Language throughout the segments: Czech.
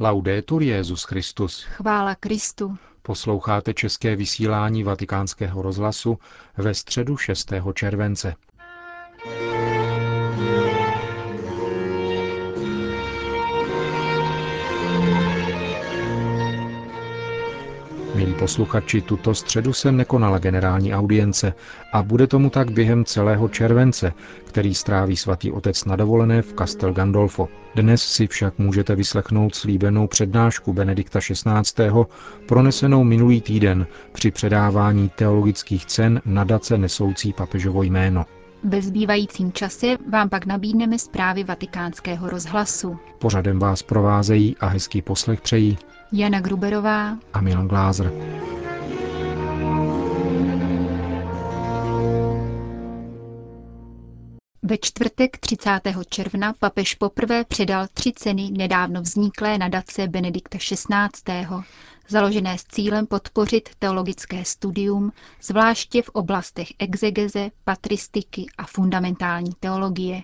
Laudetur Jezus Christus. Chvála Kristu. Posloucháte české vysílání Vatikánského rozhlasu ve středu 6. července. Milí posluchači, tuto středu se nekonala generální audience a bude tomu tak během celého července, který stráví svatý otec na dovolené v Castel Gandolfo. Dnes si však můžete vyslechnout slíbenou přednášku Benedikta XVI. pronesenou minulý týden při předávání teologických cen nadace nesoucí papežovo jméno. Ve zbývajícím čase vám pak nabídneme zprávy vatikánského rozhlasu. Pořadem vás provázejí a hezký poslech přejí Jana Gruberová a Milan Glázer. Ve čtvrtek 30. června papež poprvé předal tři ceny nedávno vzniklé nadace Benedikta XVI., založené s cílem podpořit teologické studium, zvláště v oblastech exegeze, patristiky a fundamentální teologie.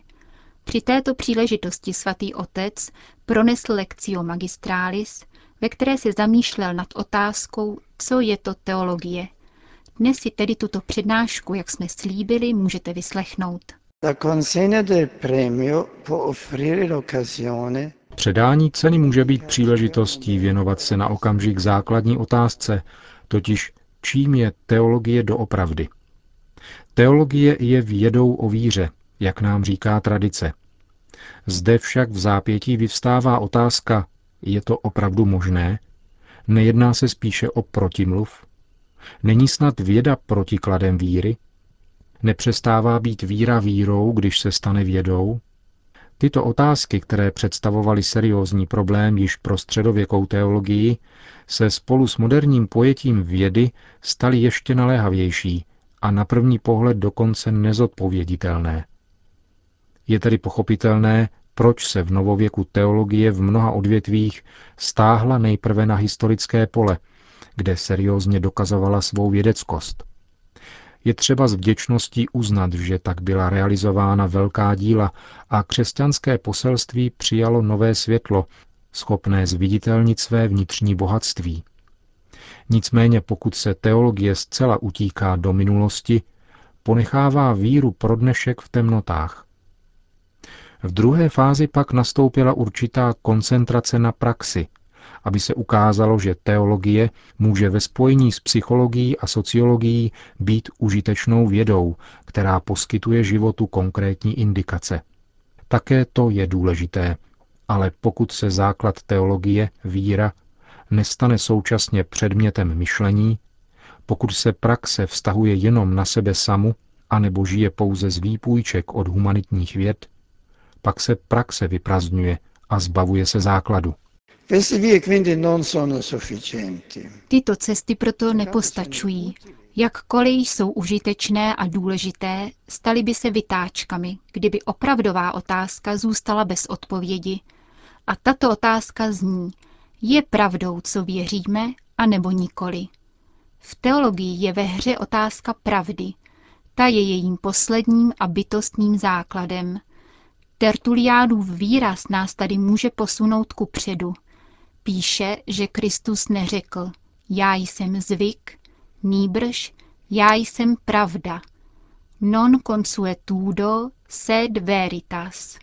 Při této příležitosti svatý otec pronesl lekcio magistralis, ve které se zamýšlel nad otázkou, co je to teologie. Dnes si tedy tuto přednášku, jak jsme slíbili, můžete vyslechnout. Předání ceny může být příležitostí věnovat se na okamžik základní otázce, totiž čím je teologie doopravdy. Teologie je vědou o víře, jak nám říká tradice. Zde však v zápětí vyvstává otázka, je to opravdu možné? Nejedná se spíše o protimluv? Není snad věda protikladem víry? Nepřestává být víra vírou, když se stane vědou? Tyto otázky, které představovaly seriózní problém již pro středověkou teologii, se spolu s moderním pojetím vědy staly ještě naléhavější a na první pohled dokonce nezodpověditelné. Je tedy pochopitelné, proč se v novověku teologie v mnoha odvětvích stáhla nejprve na historické pole, kde seriózně dokazovala svou vědeckost. Je třeba s vděčností uznat, že tak byla realizována velká díla a křesťanské poselství přijalo nové světlo, schopné zviditelnit své vnitřní bohatství. Nicméně pokud se teologie zcela utíká do minulosti, ponechává víru pro dnešek v temnotách. V druhé fázi pak nastoupila určitá koncentrace na praxi, aby se ukázalo, že teologie může ve spojení s psychologií a sociologií být užitečnou vědou, která poskytuje životu konkrétní indikace. Také to je důležité, ale pokud se základ teologie, víra, nestane současně předmětem myšlení, pokud se praxe vztahuje jenom na sebe samu, anebo žije pouze z výpůjček od humanitních věd, pak se praxe vyprazňuje a zbavuje se základu. Tyto cesty proto nepostačují. Jakkoliv jsou užitečné a důležité, staly by se vytáčkami, kdyby opravdová otázka zůstala bez odpovědi. A tato otázka zní, je pravdou, co věříme, anebo nikoli. V teologii je ve hře otázka pravdy. Ta je jejím posledním a bytostným základem – Tertuliánův výraz nás tady může posunout ku předu. Píše, že Kristus neřekl, já jsem zvyk, nýbrž, já jsem pravda. Non consuetudo sed veritas.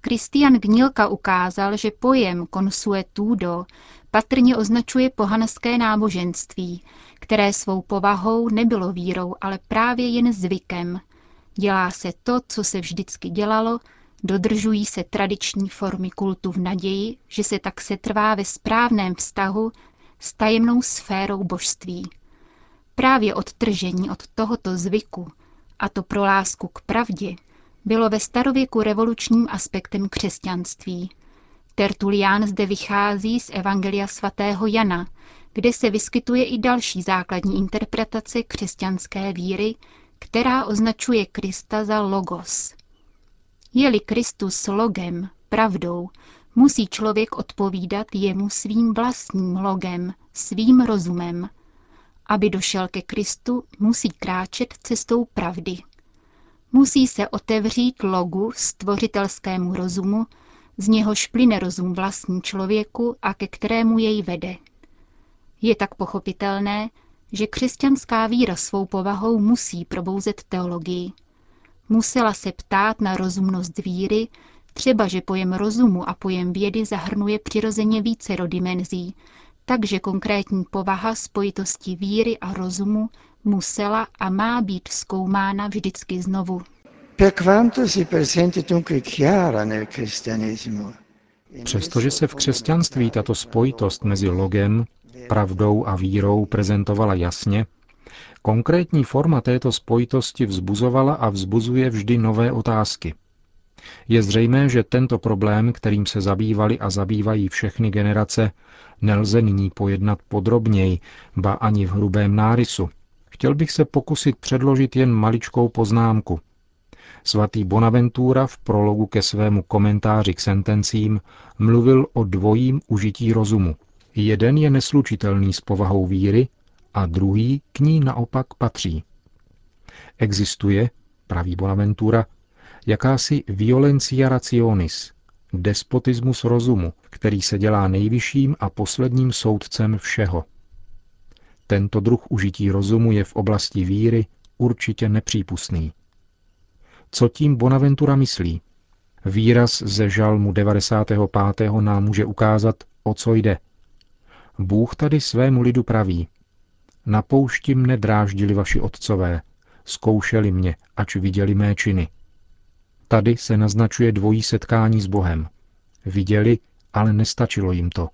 Kristian Gnilka ukázal, že pojem consuetudo patrně označuje pohanské náboženství, které svou povahou nebylo vírou, ale právě jen zvykem – Dělá se to, co se vždycky dělalo, dodržují se tradiční formy kultu v naději, že se tak setrvá ve správném vztahu s tajemnou sférou božství. Právě odtržení od tohoto zvyku, a to pro lásku k pravdě, bylo ve starověku revolučním aspektem křesťanství. Tertulián zde vychází z Evangelia svatého Jana, kde se vyskytuje i další základní interpretace křesťanské víry, která označuje Krista za logos. Je-li Kristus logem, pravdou, musí člověk odpovídat jemu svým vlastním logem, svým rozumem. Aby došel ke Kristu, musí kráčet cestou pravdy. Musí se otevřít logu stvořitelskému rozumu, z něhož plyne rozum vlastní člověku a ke kterému jej vede. Je tak pochopitelné, že křesťanská víra svou povahou musí probouzet teologii. Musela se ptát na rozumnost víry, třeba že pojem rozumu a pojem vědy zahrnuje přirozeně více dimenzí, takže konkrétní povaha spojitosti víry a rozumu musela a má být zkoumána vždycky znovu. Přestože se v křesťanství tato spojitost mezi logem, pravdou a vírou prezentovala jasně, konkrétní forma této spojitosti vzbuzovala a vzbuzuje vždy nové otázky. Je zřejmé, že tento problém, kterým se zabývali a zabývají všechny generace, nelze nyní pojednat podrobněji, ba ani v hrubém nárysu. Chtěl bych se pokusit předložit jen maličkou poznámku. Svatý Bonaventura v prologu ke svému komentáři k sentencím mluvil o dvojím užití rozumu. Jeden je neslučitelný s povahou víry a druhý k ní naopak patří. Existuje, praví Bonaventura, jakási violencia rationis, despotismus rozumu, který se dělá nejvyšším a posledním soudcem všeho. Tento druh užití rozumu je v oblasti víry určitě nepřípustný. Co tím Bonaventura myslí? Výraz ze žalmu 95. nám může ukázat, o co jde. Bůh tady svému lidu praví. Na poušti mne dráždili vaši otcové, zkoušeli mě, ač viděli mé činy. Tady se naznačuje dvojí setkání s Bohem. Viděli, ale nestačilo jim to.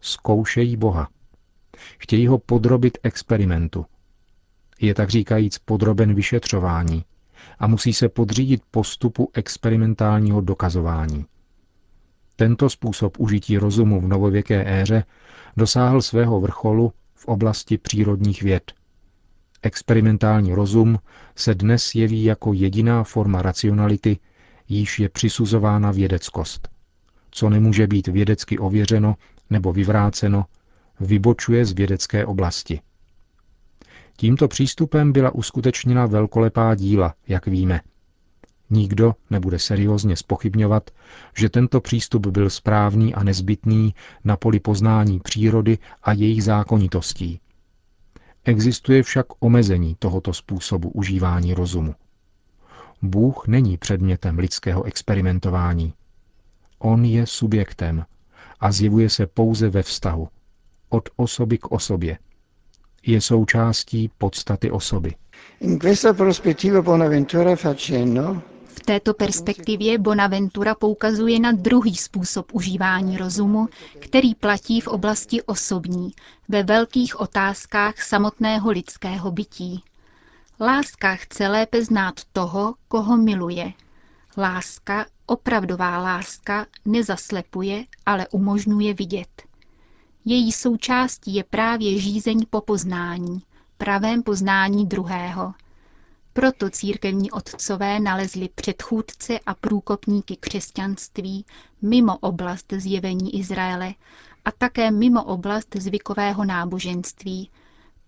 Zkoušejí Boha. Chtějí ho podrobit experimentu. Je tak říkajíc podroben vyšetřování a musí se podřídit postupu experimentálního dokazování. Tento způsob užití rozumu v novověké éře dosáhl svého vrcholu v oblasti přírodních věd. Experimentální rozum se dnes jeví jako jediná forma racionality, již je přisuzována vědeckost. Co nemůže být vědecky ověřeno nebo vyvráceno, vybočuje z vědecké oblasti. Tímto přístupem byla uskutečněna velkolepá díla, jak víme. Nikdo nebude seriózně spochybňovat, že tento přístup byl správný a nezbytný na poli poznání přírody a jejich zákonitostí. Existuje však omezení tohoto způsobu užívání rozumu. Bůh není předmětem lidského experimentování. On je subjektem a zjevuje se pouze ve vztahu, od osoby k osobě. Je součástí podstaty osoby. V této perspektivě Bonaventura poukazuje na druhý způsob užívání rozumu, který platí v oblasti osobní, ve velkých otázkách samotného lidského bytí. Láska chce lépe znát toho, koho miluje. Láska, opravdová láska, nezaslepuje, ale umožňuje vidět. Její součástí je právě žízeň po poznání, pravém poznání druhého. Proto církevní otcové nalezli předchůdce a průkopníky křesťanství mimo oblast zjevení Izraele a také mimo oblast zvykového náboženství,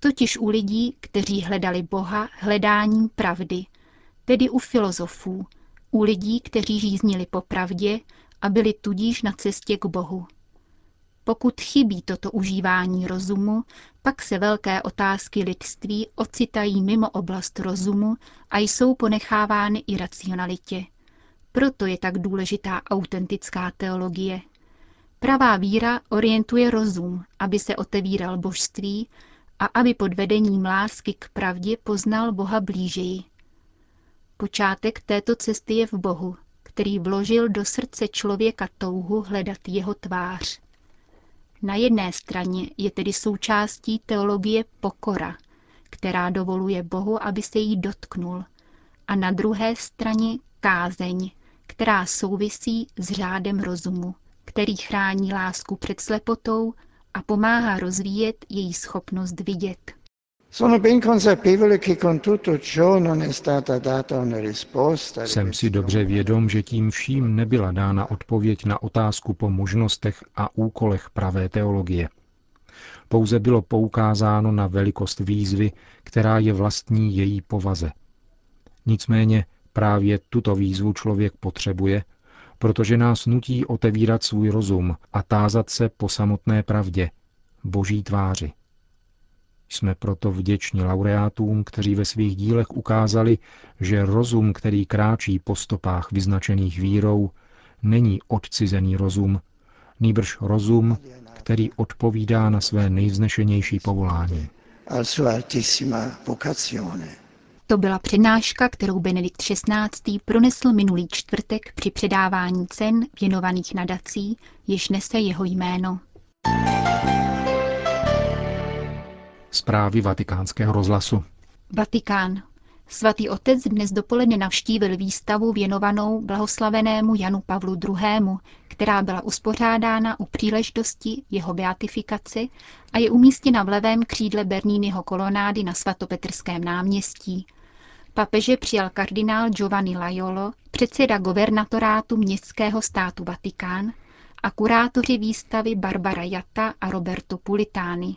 totiž u lidí, kteří hledali Boha hledáním pravdy, tedy u filozofů, u lidí, kteří žíznili po pravdě a byli tudíž na cestě k Bohu. Pokud chybí toto užívání rozumu, pak se velké otázky lidství ocitají mimo oblast rozumu a jsou ponechávány i racionalitě. Proto je tak důležitá autentická teologie. Pravá víra orientuje rozum, aby se otevíral božství a aby pod vedením lásky k pravdě poznal Boha blížeji. Počátek této cesty je v Bohu, který vložil do srdce člověka touhu hledat jeho tvář. Na jedné straně je tedy součástí teologie pokora, která dovoluje Bohu, aby se jí dotknul, a na druhé straně kázeň, která souvisí s řádem rozumu, který chrání lásku před slepotou a pomáhá rozvíjet její schopnost vidět. Jsem si dobře vědom, že tím vším nebyla dána odpověď na otázku po možnostech a úkolech pravé teologie. Pouze bylo poukázáno na velikost výzvy, která je vlastní její povaze. Nicméně právě tuto výzvu člověk potřebuje, protože nás nutí otevírat svůj rozum a tázat se po samotné pravdě, boží tváři. Jsme proto vděční laureátům, kteří ve svých dílech ukázali, že rozum, který kráčí po stopách vyznačených vírou, není odcizený rozum, nýbrž rozum, který odpovídá na své nejvznešenější povolání. To byla přednáška, kterou Benedikt XVI. pronesl minulý čtvrtek při předávání cen věnovaných nadací, jež nese jeho jméno. Zprávy vatikánského rozhlasu. Vatikán. Svatý otec dnes dopoledne navštívil výstavu věnovanou blahoslavenému Janu Pavlu II., která byla uspořádána u příležitosti jeho beatifikace a je umístěna v levém křídle Bernínního kolonády na svatopetrském náměstí. Papeže přijal kardinál Giovanni Laiolo, předseda governatorátu městského státu Vatikán a kurátoři výstavy Barbara Jata a Roberto Pulitáni.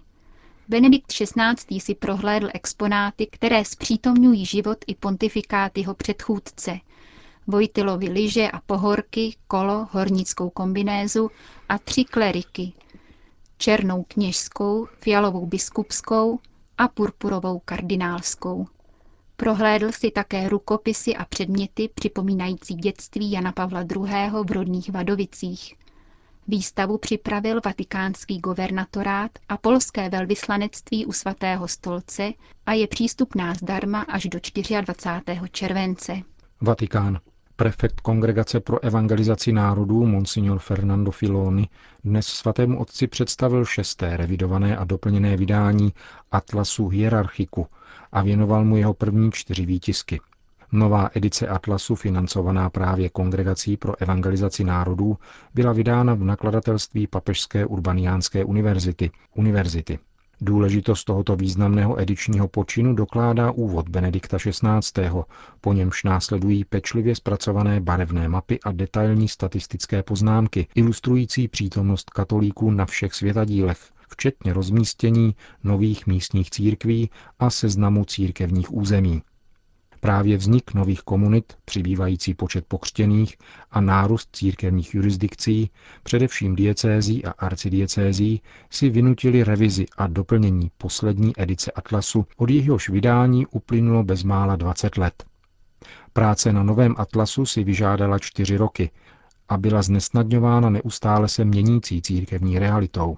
Benedikt XVI. si prohlédl exponáty, které zpřítomňují život i pontifikát jeho předchůdce. Vojtilovi lyže a pohorky, kolo, hornickou kombinézu a tři kleriky. Černou kněžskou, fialovou biskupskou a purpurovou kardinálskou. Prohlédl si také rukopisy a předměty připomínající dětství Jana Pavla II. v rodných Vadovicích. Výstavu připravil vatikánský governatorát a polské velvyslanectví u svatého stolce a je přístupná zdarma až do 24. července. Vatikán. Prefekt Kongregace pro evangelizaci národů Monsignor Fernando Filoni dnes svatému otci představil šesté revidované a doplněné vydání Atlasu Hierarchiku a věnoval mu jeho první čtyři výtisky – Nová edice Atlasu, financovaná právě Kongregací pro evangelizaci národů, byla vydána v nakladatelství Papežské urbaniánské univerzity, univerzity. Důležitost tohoto významného edičního počinu dokládá úvod Benedikta XVI., po němž následují pečlivě zpracované barevné mapy a detailní statistické poznámky, ilustrující přítomnost katolíků na všech světadílech, včetně rozmístění nových místních církví a seznamu církevních území. Právě vznik nových komunit, přibývající počet pokřtěných a nárůst církevních jurisdikcí, především diecézí a arcidiecézí, si vynutili revizi a doplnění poslední edice Atlasu, od jehož vydání uplynulo bezmála 20 let. Práce na novém Atlasu si vyžádala čtyři roky a byla znesnadňována neustále se měnící církevní realitou.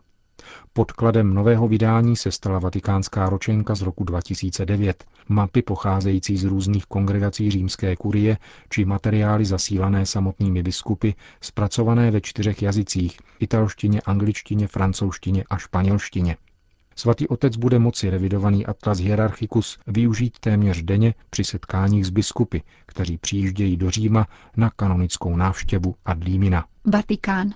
Podkladem nového vydání se stala vatikánská ročenka z roku 2009, mapy pocházející z různých kongregací římské kurie či materiály zasílané samotnými biskupy, zpracované ve čtyřech jazycích italštině, angličtině, francouzštině a španělštině. Svatý otec bude moci revidovaný Atlas Hierarchicus využít téměř denně při setkáních s biskupy, kteří přijíždějí do Říma na kanonickou návštěvu Adlímina. Vatikán.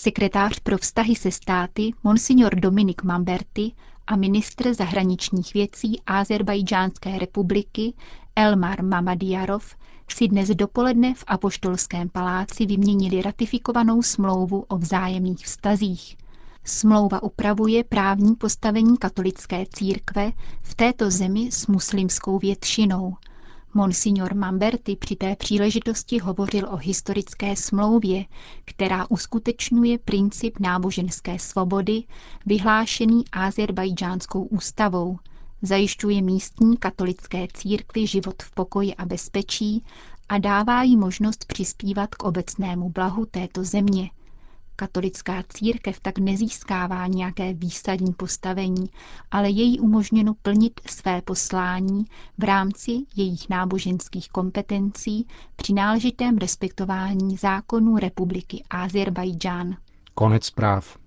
Sekretář pro vztahy se státy Monsignor Dominik Mamberti a ministr zahraničních věcí Azerbajdžánské republiky Elmar Mamadiarov si dnes dopoledne v Apoštolském paláci vyměnili ratifikovanou smlouvu o vzájemných vztazích. Smlouva upravuje právní postavení katolické církve v této zemi s muslimskou většinou – Monsignor Mamberti při té příležitosti hovořil o historické smlouvě, která uskutečňuje princip náboženské svobody, vyhlášený Azerbajdžánskou ústavou, zajišťuje místní katolické církvi život v pokoji a bezpečí a dává jí možnost přispívat k obecnému blahu této země, Katolická církev tak nezískává nějaké výsadní postavení, ale je jí umožněno plnit své poslání v rámci jejich náboženských kompetencí při náležitém respektování zákonů republiky Azerbajdžán. Konec zpráv.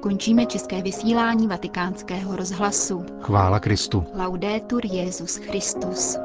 Končíme české vysílání vatikánského rozhlasu. Chvála Kristu. Laudetur Jezus Christus.